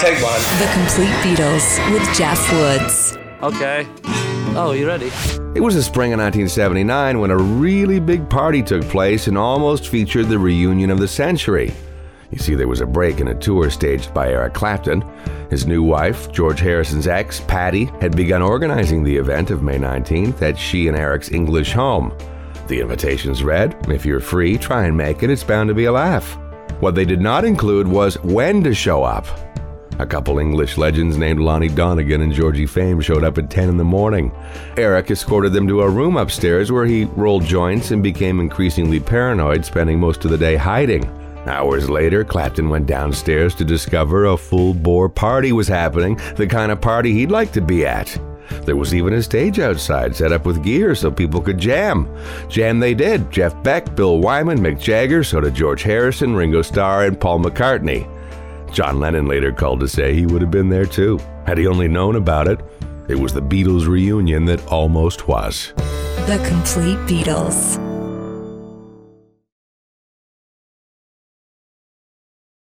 Take one. The Complete Beatles with Jeff Woods. Okay. Oh, you ready? It was the spring of 1979 when a really big party took place and almost featured the reunion of the century. You see, there was a break in a tour staged by Eric Clapton. His new wife, George Harrison's ex, Pattie, had begun organizing the event of May 19th at she and Eric's English home. The invitations read, If you're free, try and make it, it's bound to be a laugh. What they did not include was when to show up. A couple English legends named Lonnie Donegan and Georgie Fame showed up at 10 in the morning. Eric escorted them to a room upstairs where he rolled joints and became increasingly paranoid, spending most of the day hiding. Hours later, Clapton went downstairs to discover a full bore party was happening, the kind of party he'd like to be at. There was even a stage outside set up with gear so people could jam. Jam they did. Jeff Beck, Bill Wyman, Mick Jagger, so did George Harrison, Ringo Starr, and Paul McCartney. John Lennon later called to say he would have been there too. Had he only known about it, it was the Beatles reunion that almost was. The Complete Beatles.